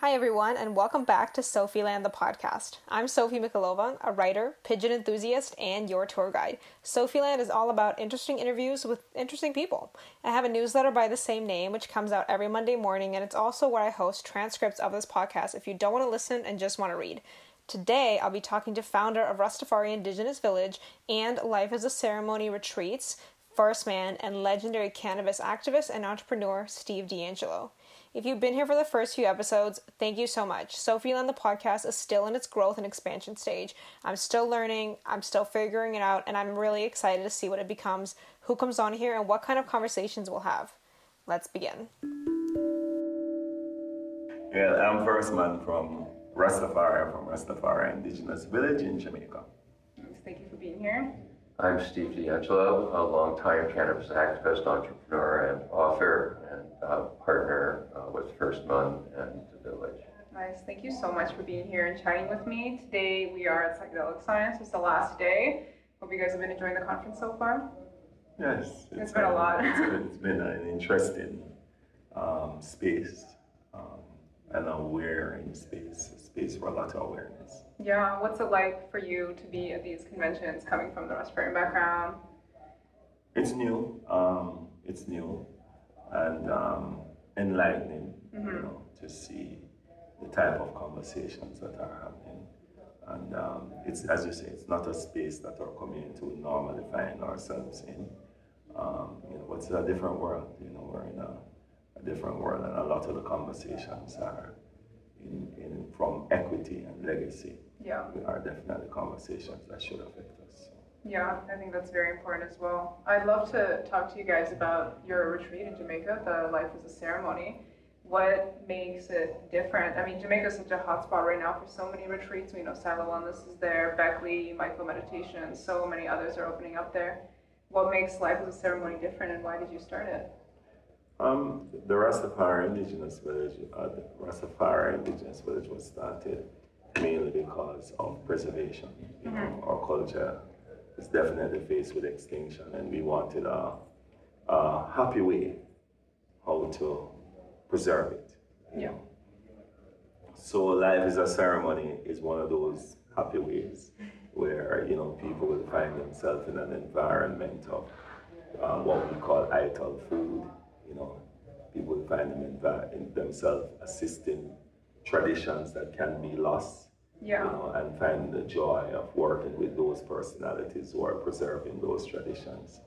Hi, everyone, and welcome back to Sofieland, the podcast. I'm Sofie Mikhaylova, a writer, pigeon enthusiast, and your tour guide. Sofieland is all about interesting interviews with interesting people. I have a newsletter by the same name, which comes out every Monday morning, and it's also where I host transcripts of this podcast if you don't want to listen and just want to read. Today, I'll be talking to founder of Rastafari Indigenous Village and Life as a Ceremony Retreats, Firstman, and legendary cannabis activist and entrepreneur Steve DeAngelo. If you've been here for the first few episodes, thank you so much. Sofieland the podcast is still in its growth and expansion stage. I'm still learning, I'm still figuring it out, and I'm really excited to see what it becomes, who comes on here, and what kind of conversations we'll have. Let's begin. Yeah, I'm Firstman from Rastafari, from Rastafari Indigenous Village in Jamaica. Thank you for being here. I'm Steve DeAngelo, a longtime cannabis activist, entrepreneur, and author, and uh, partner with Firstman and the Village. Nice. Thank you so much for being here and chatting with me. Today we are at Psychedelic Science. It's the last day. Hope you guys have been enjoying the conference so far. Yes, it's been a lot. it's, been, it's been an interesting um, space um, and awareing space, a space for a lot of awareness. Yeah, what's it like for you to be at these conventions coming from the Rastafarian background? It's new. Um, it's new and um, enlightening, mm-hmm. you know, to see the type of conversations that are happening. And um, it's, as you say, it's not a space that our community would normally find ourselves in. Um, you know, it's a different world. You know, we're in a, a different world, and a lot of the conversations are in, in from equity and legacy yeah. are definitely conversations that should affect. Yeah, I think that's very important as well. I'd love to talk to you guys about your retreat in Jamaica, the Life as a Ceremony. What makes it different? I mean, Jamaica is such a hotspot right now for so many retreats. We know Silo Wellness is there, Beckley, MycoMeditation, so many others are opening up there. What makes Life as a Ceremony different and why did you start it? Um, the Rastafari Indigenous Village, uh, the Rastafari Indigenous Village was started mainly because of preservation. You mm-hmm. our culture is definitely faced with extinction, and we wanted a, a happy way how to preserve it. Yeah. So life is a ceremony is one of those happy ways where you know people will find themselves in an environment of uh, what we call ital food. You know, people will find them in, in themselves assisting traditions that can be lost. Yeah. You know, and find the joy of working with those personalities who are preserving those traditions.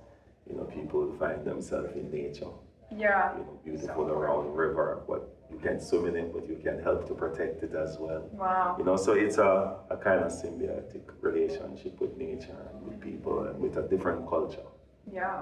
You know, people find themselves in nature. Yeah. You know, beautiful so around the river, but you can swim in it, but you can help to protect it as well. Wow. You know, so it's a, a kind of symbiotic relationship with nature and with people and with a different culture. Yeah.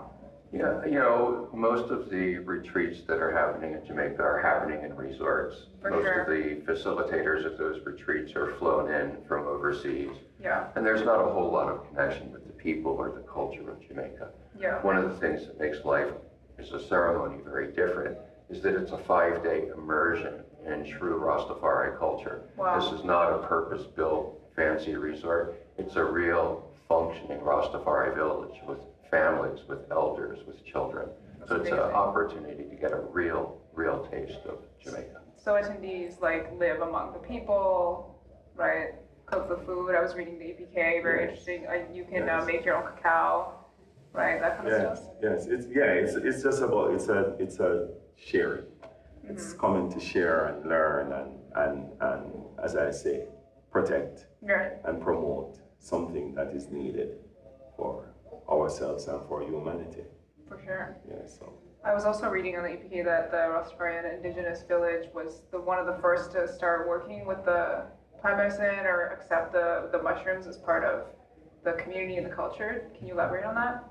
Yeah, you know, most of the retreats that are happening in Jamaica are happening in resorts. For most sure. of the facilitators of those retreats are flown in from overseas. Yeah. And there's not a whole lot of connection with the people or the culture of Jamaica. Yeah. One of the things that makes life as a ceremony very different is that it's a five day immersion in true Rastafari culture. Wow. This is not a purpose built fancy resort, it's a real functioning Rastafari village with families, with elders, with children. That's so it's an opportunity to get a real, real taste of Jamaica. So attendees like live among the people, right? Cook the food. I was reading the EPK, very Yes. interesting. Uh, you can uh, make your own cacao, right? That kind of stuff. yes, it's yeah, it's it's just about it's a it's a sharing. It's Mm-hmm. coming to share and learn and and and as I say, protect Right. and promote something that is needed for ourselves and for humanity. For sure. Yeah, so I was also reading on the EPK that the Rastafarian Indigenous Village was the one of the first to start working with the plant medicine or accept the, the mushrooms as part of the community and the culture. Can you elaborate on that?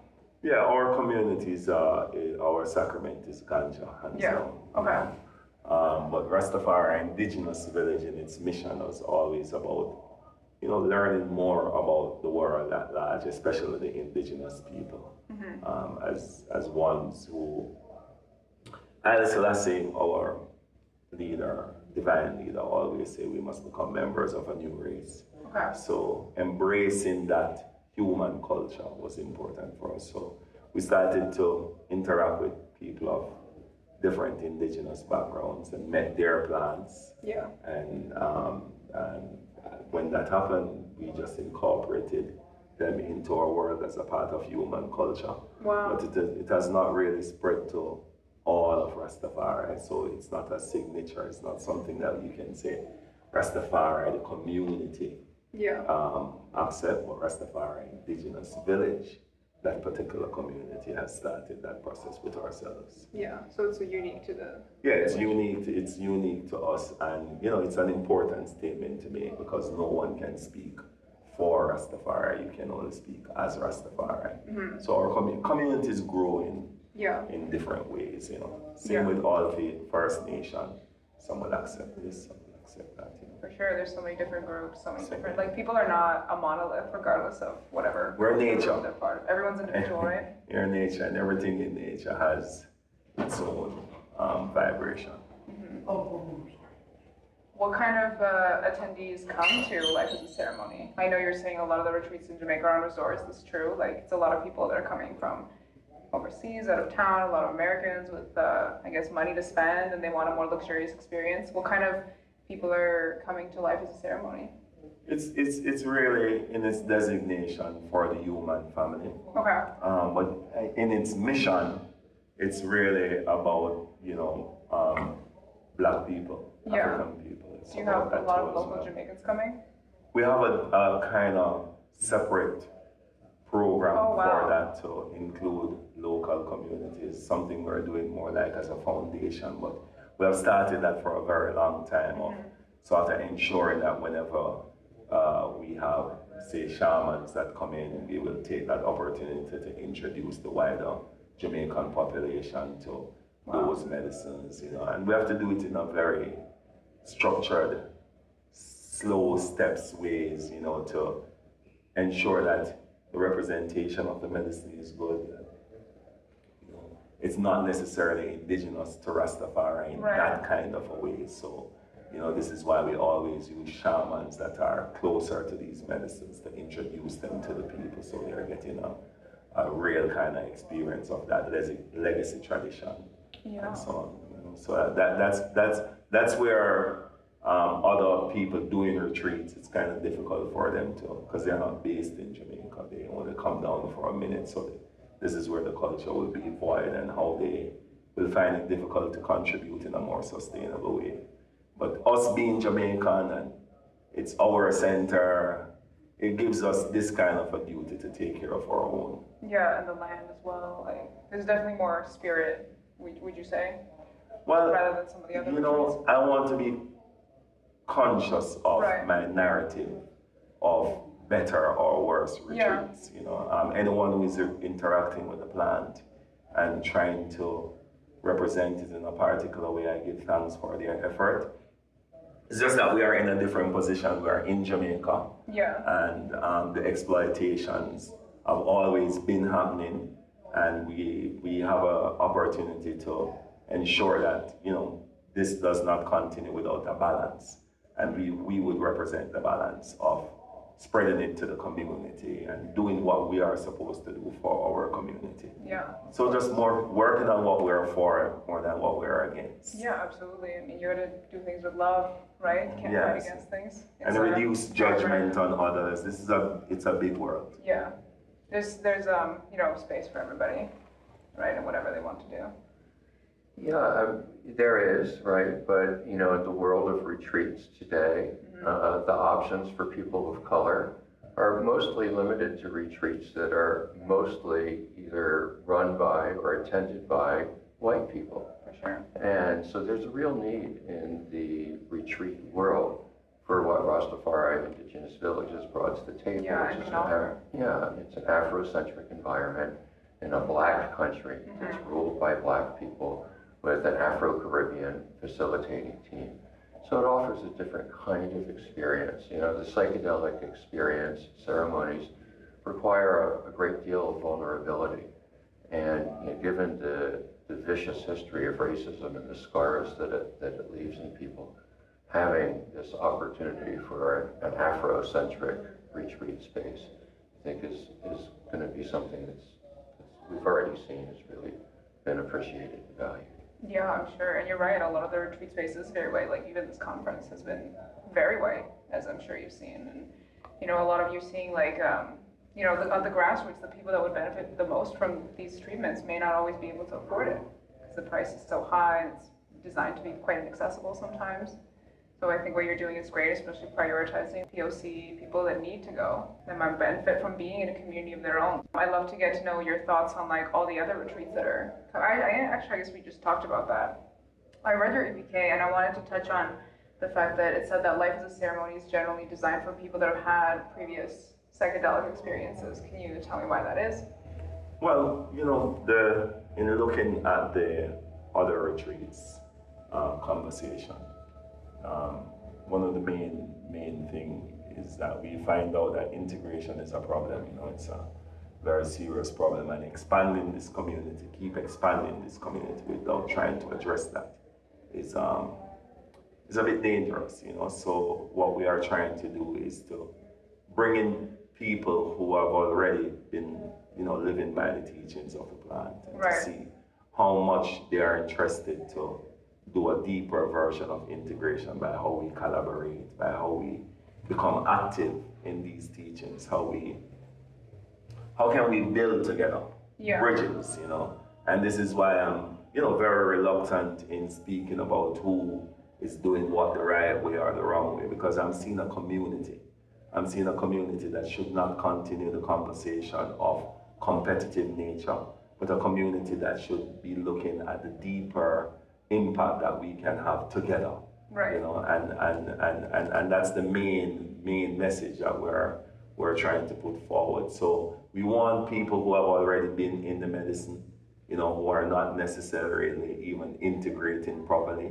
yeah, our communities uh our sacrament is ganja hands Yeah, down. okay. Um, but Rastafari Indigenous Village and its mission was always about you know, learning more about the world at large, especially the indigenous people, Mm-hmm. um, as as ones who, Haile Selassie, our leader, divine leader, always say we must become members of a new race. Okay. So embracing that human culture was important for us. So we started to interact with people of different indigenous backgrounds and met their plants. Yeah. And, um, and when that happened, we just incorporated them into our world as a part of human culture. Wow. But it, it has not really spread to all of Rastafari, so it's not a signature, it's not something that you can say Rastafari, the community, Yeah. um, accept, but Rastafari, indigenous village, that particular community has started that process with ourselves. Yeah. So it's unique to the. Yeah, it's unique. To, it's unique to us, and you know, it's an important statement to make because no one can speak for Rastafari. You can only speak as Rastafari. Mm-hmm. So our commu- community is growing Yeah. in different ways. You know, same Yeah. with all the First Nation. Some will accept this, some will accept that. You know. For sure, there's so many different groups, so many different. Like people are not a monolith, regardless of whatever. We're culture nature. group They're part of. Everyone's individual, right? Your nature and everything in nature has its own um, vibration. What kind of uh, attendees come to Life as a Ceremony? I know you're saying a lot of the retreats in Jamaica are on resorts. This is true. Like it's a lot of people that are coming from overseas, out of town. A lot of Americans with, uh, I guess, money to spend, and they want a more luxurious experience. What kind of people are coming to Life as a Ceremony? It's, it's, it's really in its designation for the human family. Okay. Um, but in its mission, it's really about, you know, um, black people, Yeah. African people. It's Do you have a lot of local well. Jamaicans coming? We have a, a kind of separate program Oh, wow. for that to include local communities, something we're doing more like as a foundation, but we have started that for a very long time of sort of ensuring that whenever uh, we have, say, shamans that come in, we will take that opportunity to introduce the wider Jamaican population to those medicines, you know, and we have to do it in a very structured, slow steps ways, you know, to ensure that the representation of the medicine is good. That, you know, It's not necessarily indigenous to Rastafari in Right. that kind of a way. So, you know, this is why we always use shamans that are closer to these medicines to introduce them to the people so they're getting a, a real kind of experience of that legacy, legacy tradition Yeah. and so on. You know? So that, that's that's that's where um, other people doing retreats, it's kind of difficult for them to, because they're not based in Jamaica. They only come down for a minute, so this is where the culture will be void and how they will find it difficult to contribute in a more sustainable way. But us being Jamaican and it's our center, it gives us this kind of a duty to take care of our own. Yeah, and the land as well. Like, there's definitely more spirit. Would, would you say, Well, rather than some of the other You know, I want to be conscious of Right. my narrative of better or worse Yeah. You know, um, anyone who is interacting with the plant and trying to represent it in a particular way, I give thanks for their effort. It's just that we are in a different position. We are in Jamaica, Yeah. and um, the exploitations have always been happening, and we we have an opportunity to ensure that you know this does not continue without a balance, and we we would represent the balance of spreading it to the community and doing what we are supposed to do for our community. Yeah. So just more working on what we're for more than what we're against. Yeah, absolutely. I mean, you gotta do things with love, right? Can't fight against things. And It's a- reduce judgment on others. This is a it's a big world. Yeah. There's there's um you know space for everybody, right? And whatever they want to do. Yeah, um, there is, right? But, you know, in the world of retreats today, uh, the options for people of color are mostly limited to retreats that are mostly either run by or attended by white people. For sure. And so there's a real need in the retreat world for what Rastafari Indigenous Villages brought to the table. Yeah, which is an. Af- Yeah, it's an Afrocentric environment in a black country that's ruled by black people with an Afro-Caribbean facilitating team. So it offers a different kind of experience. You know, the psychedelic experience, ceremonies require a, a great deal of vulnerability. And you know, given the, the vicious history of racism and the scars that it, that it leaves in people, having this opportunity for an, an Afrocentric retreat space, I think is, is going to be something that's, that's we've already seen has really been appreciated and valued. Yeah, I'm sure. And you're right, a lot of the retreat space is very white. Like even this conference has been very white, as I'm sure you've seen. And you know, a lot of you seeing like um, you know, the, the grassroots, the people that would benefit the most from these treatments may not always be able to afford it because the price is so high and it's designed to be quite inaccessible sometimes. So I think what you're doing is great, especially prioritizing POC people that need to go that might benefit from being in a community of their own. I'd love to get to know your thoughts on like all the other retreats that are. I, I actually I guess we just talked about that. I read your EPK and I wanted to touch on the fact that it said that life as a ceremony is generally designed for people that have had previous psychedelic experiences. Can you tell me why that is? Well, you know, the in looking at the other retreats um, conversation, um, one of the main main thing is that we find out that integration is a problem. You know, it's a very serious problem, and expanding this community, keep expanding this community without trying to address that is um is a bit dangerous. You know, so what we are trying to do is to bring in people who have already been, you know, living by the teachings of the plant and Right. to see how much they are interested to do a deeper version of integration by how we collaborate, by how we become active in these teachings, how we how can we build together Yeah. bridges, you know? And this is why I'm, you know, very reluctant in speaking about who is doing what the right way or the wrong way because I'm seeing a community. I'm seeing a community that should not continue the conversation of competitive nature, but a community that should be looking at the deeper impact that we can have together. Right. You know, and, and, and, and, and that's the main main message that we're we're trying to put forward. So we want people who have already been in the medicine, you know, who are not necessarily even integrating properly,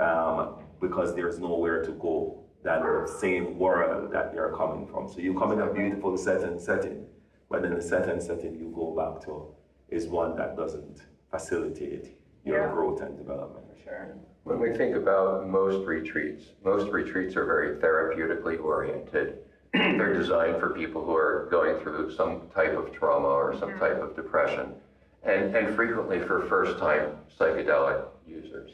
um, because there's nowhere to go than the same world that they're coming from. So you come in a beautiful setting setting, but then the setting setting you go back to is one that doesn't facilitate your Yeah. growth and development. Sure. When we think about most retreats, most retreats are very therapeutically oriented. They're designed for people who are going through some type of trauma or some type of depression, and, and frequently for first time psychedelic users.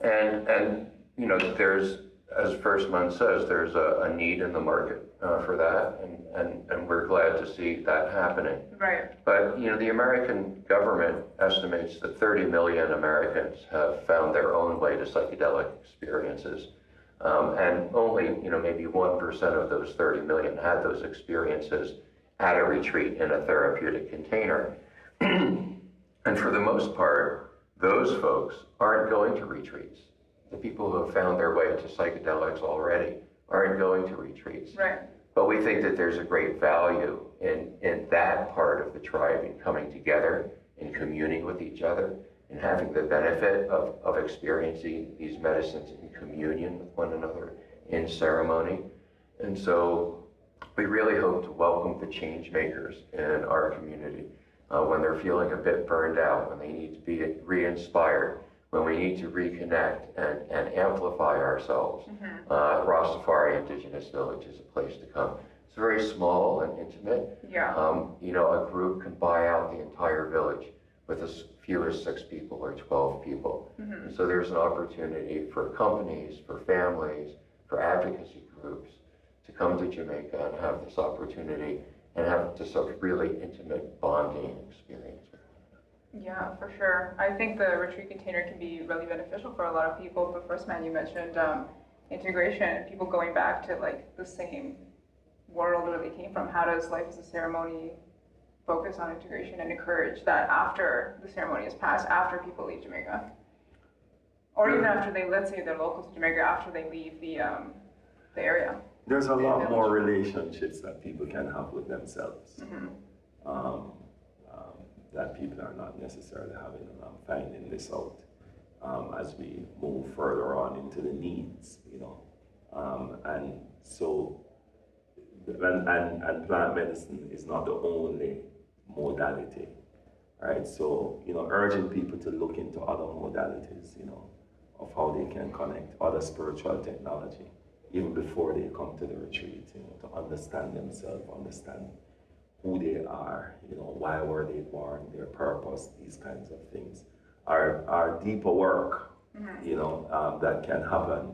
And, and you know, there's, as Firstman says, there's a, a need in the market uh, for that, and, and, and we're glad to see that happening. Right. But, you know, the American government estimates that 30 million Americans have found their own way to psychedelic experiences. Um, and only, you know, maybe 1% of those 30 million had those experiences at a retreat in a therapeutic container. and for the most part, those folks aren't going to retreats. The people who have found their way to psychedelics already aren't going to retreats. Right. But we think that there's a great value in, in that part of the tribe in coming together, and communing with each other, and having the benefit of, of experiencing these medicines in communion with one another in ceremony. And so we really hope to welcome the change makers in our community uh, when they're feeling a bit burned out, when they need to be re-inspired, when we need to reconnect and, and amplify ourselves. Uh, Rastafari Indigenous Village is a place to come. It's very small and intimate. Yeah. Um, you know, a group can buy out the entire village with as few as six people or 12 people. And so there's an opportunity for companies, for families, for advocacy groups to come to Jamaica and have this opportunity and have this sort really intimate bonding experience. Yeah, for sure. I think the retreat container can be really beneficial for a lot of people. But first, man, you mentioned um, integration, people going back to like the same world where they came from. How does life as a ceremony focus on integration and encourage that after the ceremony is passed, after people leave Jamaica, or even after they, let's say, they're local to Jamaica, after they leave the um, the area. There's a lot more relationships that people can have with themselves um, um, people are not necessarily having. And I'm finding this out um, as we move further on into the needs, you know. Um, and so, and, and, and plant medicine is not the only modality, right? So, you know, urging people to look into other modalities, you know, of how they can connect other spiritual technology even before they come to the retreat, you know, to understand themselves, understand who they are, you know, why were they born, their purpose, these kinds of things. are, are deeper work, you know, um, that can happen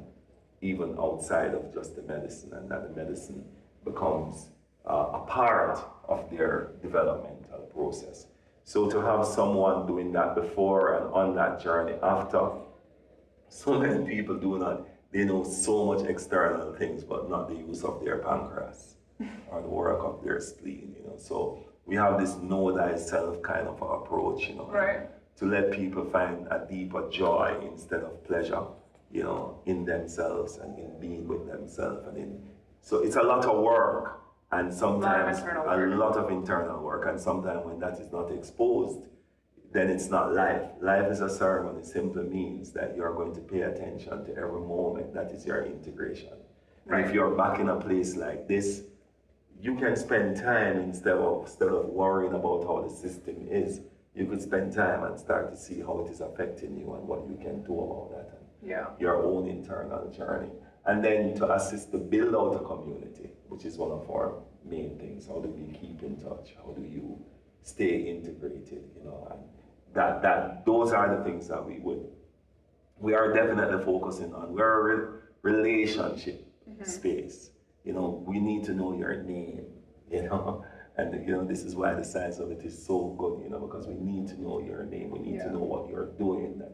even outside of just the medicine, and that the medicine becomes uh, a part of their developmental process. So to have someone doing that before and on that journey after, so many people do not, they know so much external things, but not the use of their pancreas or the work of their spleen, you know. So we have this know thyself kind of approach, you know, Right. to let people find a deeper joy instead of pleasure, you know, in themselves and in being with themselves. And in so it's a lot of work and sometimes internal a lot of internal work. And sometimes when that is not exposed, then it's not life. Life is a ceremony It simply means that you're going to pay attention to every moment. That is your integration. And if you're back in a place like this, you can spend time instead of instead of worrying about how the system is. You could spend time and start to see how it is affecting you and what you can do about that and Yeah. your own internal journey. And then to assist to build out a community, which is one of our main things. How do we keep in touch? How do you stay integrated? You know, and that that those are the things that we would we are definitely focusing on. We're a re- relationship mm-hmm. space. You know, we need to know your name, you know. And you know, this is why the science of it is so good, you know, because we need to know your name. We need Yeah. to know what you're doing and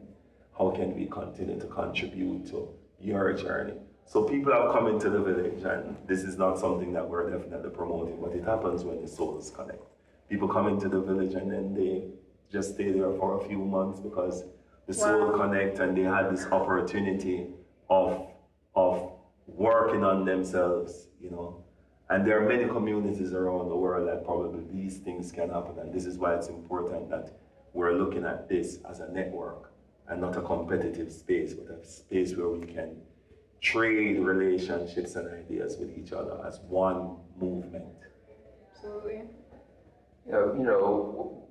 how can we continue to contribute to your journey. So people have come into the village and this is not something that we're definitely promoting, but it happens when the souls connect. People come into the village and then they just stay there for a few months because the soul Wow. connect and they had this opportunity of of working on themselves, you know. And there are many communities around the world that probably these things can happen. And this is why it's important that we're looking at this as a network and not a competitive space, but a space where we can trade relationships and ideas with each other as one movement. Absolutely. You know, you know,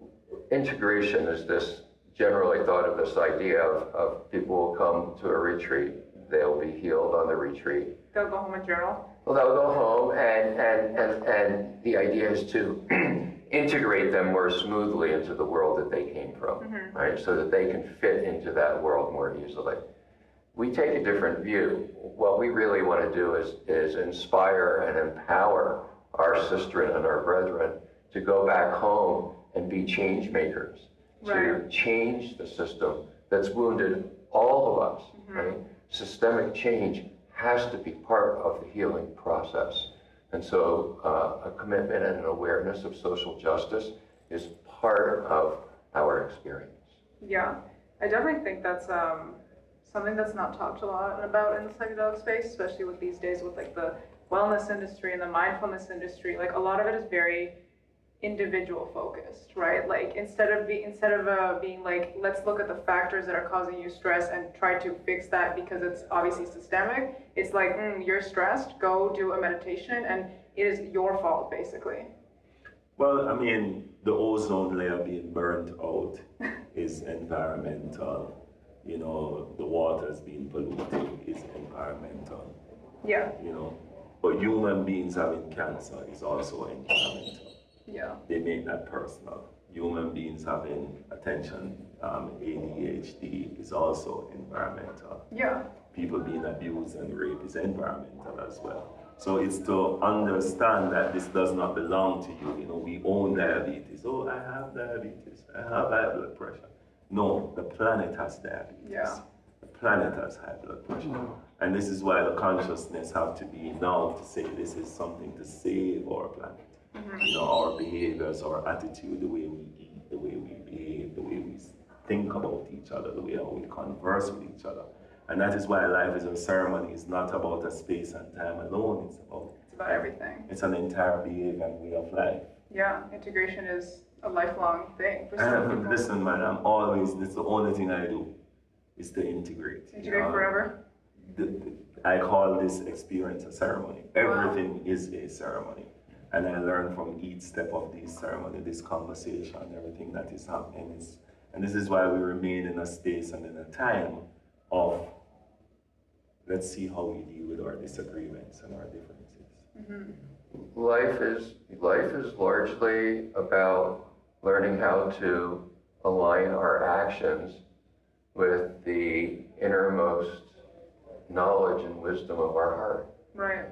integration is this generally thought of this idea of, of people will come to a retreat, they'll be healed on the retreat. They'll go home and journal. Well, they'll go home and, and, and, and the idea is to integrate them more smoothly into the world that they came from, mm-hmm. right? So that they can fit into that world more easily. We take a different view. What we really want to do is, is inspire and empower our sistren and our brethren to go back home and be change makers, to Right. change the system that's wounded all of us, mm-hmm. right? Systemic change has to be part of the healing process. And so uh, a commitment and an awareness of social justice is part of our experience. Yeah, I definitely think that's um, something that's not talked a lot about in the psychedelic space, especially with these days with like the wellness industry and the mindfulness industry. Like a lot of it is very individual focused, right? Like instead of be, instead of uh, being like, let's look at the factors that are causing you stress and try to fix that because it's obviously systemic. It's like mm, you're stressed, go do a meditation, and it is your fault basically. Well, I mean, the ozone layer being burnt out is environmental. You know, the water waters being polluted is environmental. Yeah, You know, but human beings having cancer is also environmental. yeah, They make that personal. Human beings having attention um, ADHD is also environmental. yeah, People being abused and raped is environmental as well. So it's to understand that this does not belong to you. You know, we own diabetes. Oh, I have diabetes. I have high blood pressure. No, the planet has diabetes. Yeah. The planet has high blood pressure. Mm-hmm. And this is why the consciousness have to be now to say this is something to save our planet. Mm-hmm. You know, our behaviors, our attitude, the way we eat, the way we behave, the way we think about each other, the way how we converse with each other. And that is why life is a ceremony. It's not about a space and time alone. It's about it's about everything. it's an entire behavior and way of life. Yeah, integration is a lifelong thing for. Listen, man, I'm always that's the only thing I do is to integrate. you Integrate know. forever. the, the- I call this experience a ceremony. Everything is a ceremony. And I learn from each step of this ceremony, this conversation, everything that is happening. Is, and this is why we remain in a space and in a time of let's see how we deal with our disagreements and our differences. Mm-hmm. Life is, life is largely about learning how to align our actions with the innermost knowledge and wisdom of our heart. Right.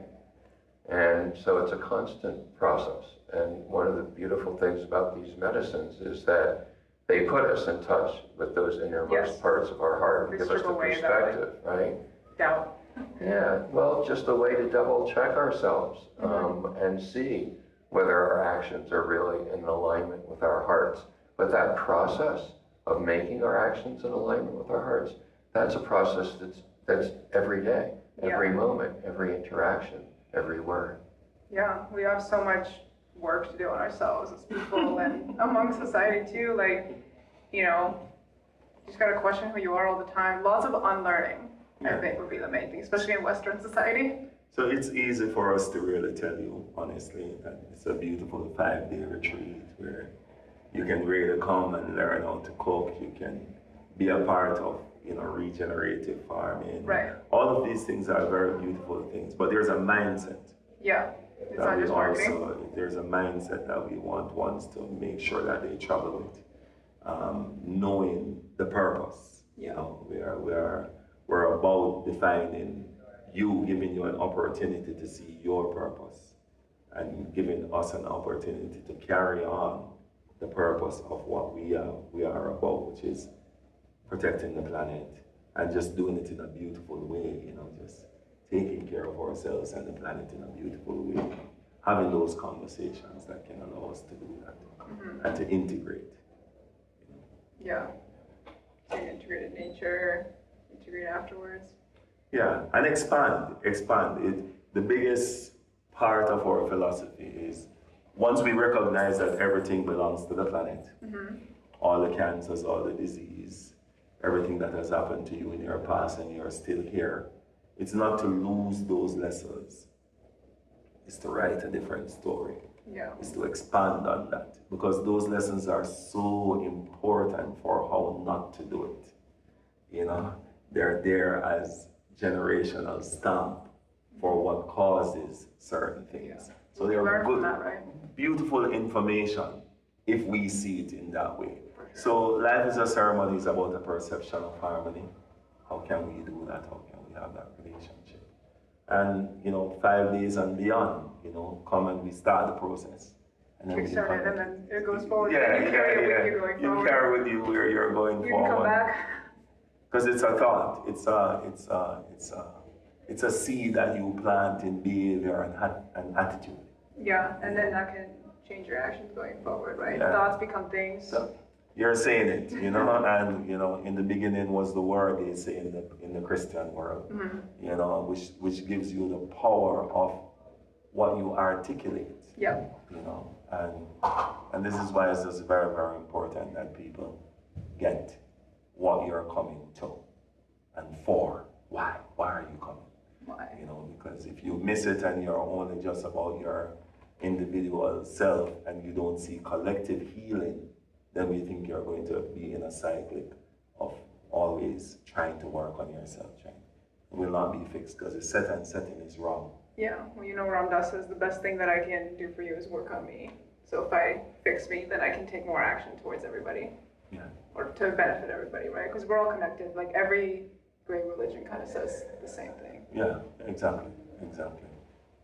And so it's a constant process. And one of the beautiful things about these medicines is that they put us in touch with those innermost Yes. parts of our heart and give us the away that, perspective, right? Doubt. Yeah, well, just a way to double check ourselves Mm-hmm. um, and see whether our actions are really in alignment with our hearts. But that process of making our actions in alignment with our hearts, that's a process that's that's every day, every Yeah. moment, every interaction, every word. Yeah, we have so much work to do on ourselves as people and among society too. Like, you know, you just gotta question who you are all the time. Lots of unlearning, I think, would be the main thing, especially in Western society. So it's easy for us to really tell you, honestly, that it's a beautiful five day retreat where you can really come and learn how to cook. You can be a part of, you know, regenerative farming. Right. All of these things are very beautiful things, but there's a mindset Yeah, it's that not we also, there's a mindset that we want ones to make sure that they travel with, um, knowing the purpose. You know, we are, we are, we're about defining you, giving you an opportunity to see your purpose and giving us an opportunity to carry on the purpose of what we are, we are about, which is protecting the planet and just doing it in a beautiful way, you know, just taking care of ourselves and the planet in a beautiful way. Having those conversations that can allow us to do that mm-hmm. and to integrate. Yeah. So you integrated integrate afterwards. Yeah, and expand, expand. It, the biggest part of our philosophy is once we recognize that everything belongs to the planet, mm-hmm. all the cancers, all the disease, everything that has happened to you in your past and you're still here, it's not to lose those lessons. It's to write a different story. Yeah. Is to expand on that because those lessons are so important for how not to do it. You know, they're there as generational stamp for what causes certain things. So they're good, that, right? beautiful information if we see it in that way. So life is a ceremony is about a perception of harmony. How can we do that? How can we have that relationship? And you know, five days and beyond, you know, come and we start the process. And we Kickstart it and then it goes forward. yeah, you carry yeah, yeah. with you You carry with you where you're going You can come forward. back. Because it's a thought. It's a, it's a, it's a, it's a seed that you plant in behavior and, and attitude. Yeah, and then that can change your actions going forward, right? Yeah. Thoughts become things. So you're saying it, you know, and you know, in the beginning was the word they say in the in the Christian world, mm-hmm. you know, which which gives you the power of what you articulate, Yeah. you know, and and this is why it's just very very important that people get what you're coming to and for. Why? Why are you coming? Why? you know, because if you miss it and you're only just about your individual self and you don't see collective healing, then we think you're going to be in a cyclic of always trying to work on yourself. Trying. It will not be fixed because the set and setting is wrong. Yeah. Well, you know, Ram Dass says the best thing that I can do for you is work on me. So if I fix me, then I can take more action towards everybody. Or to benefit everybody, right? Because we're all connected. Like every great religion kind of says the same thing. Yeah, exactly. Exactly.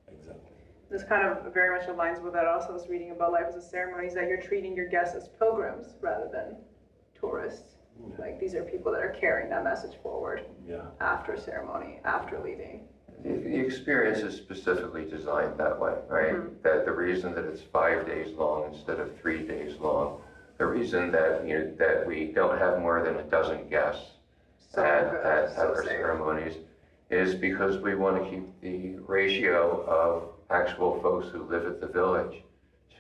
Exactly. This kind of very much aligns with that. Also, I was reading about life as a ceremony is that you're treating your guests as pilgrims rather than tourists. Mm. Like these are people that are carrying that message forward Yeah. after ceremony, after leaving. The, the experience is specifically designed that way, right? Mm-hmm. That the reason that it's five days long instead of three days long, the reason that you know that we don't have more than a dozen guests at, at, at our ceremonies is because we want to keep the ratio of actual folks who live at the village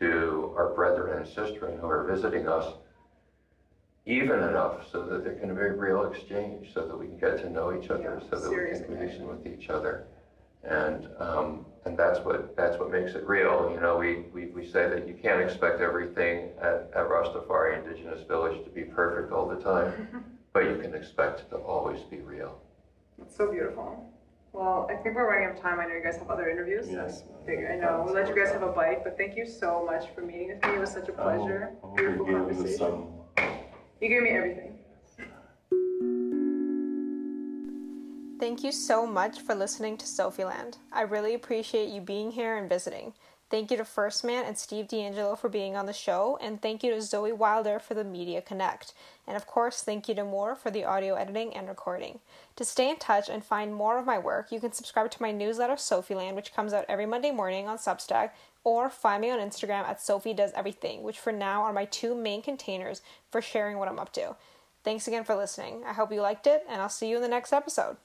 to our brethren and sistren who are visiting us even enough so that there can be a real exchange, so that we can get to know each other, Yeah, so that we can reason with each other. And, um, and that's what, that's what makes it real. You know, we, we, we say that you can't expect everything at, at Rastafari Indigenous Village to be perfect all the time, but you can expect it to always be real. It's so beautiful. Well, I think we're running out of time. I know you guys have other interviews. Yes. Figure, I know. We'll let you guys have a bite, but thank you so much for meeting with me. It was such a pleasure. I hope, I hope Beautiful we you conversation. some You gave me everything. Thank you so much for listening to Sofieland. I really appreciate you being here and visiting. Thank you to Firstman and Steve DeAngelo for being on the show, and thank you to Zoe Wilder for the Media Connect. And of course, thank you to Mour for the audio editing and recording. To stay in touch and find more of my work, you can subscribe to my newsletter Sofieland, which comes out every Monday morning on Substack, or find me on Instagram at Sofie Does Everything, which for now are my two main containers for sharing what I'm up to. Thanks again for listening. I hope you liked it, and I'll see you in the next episode.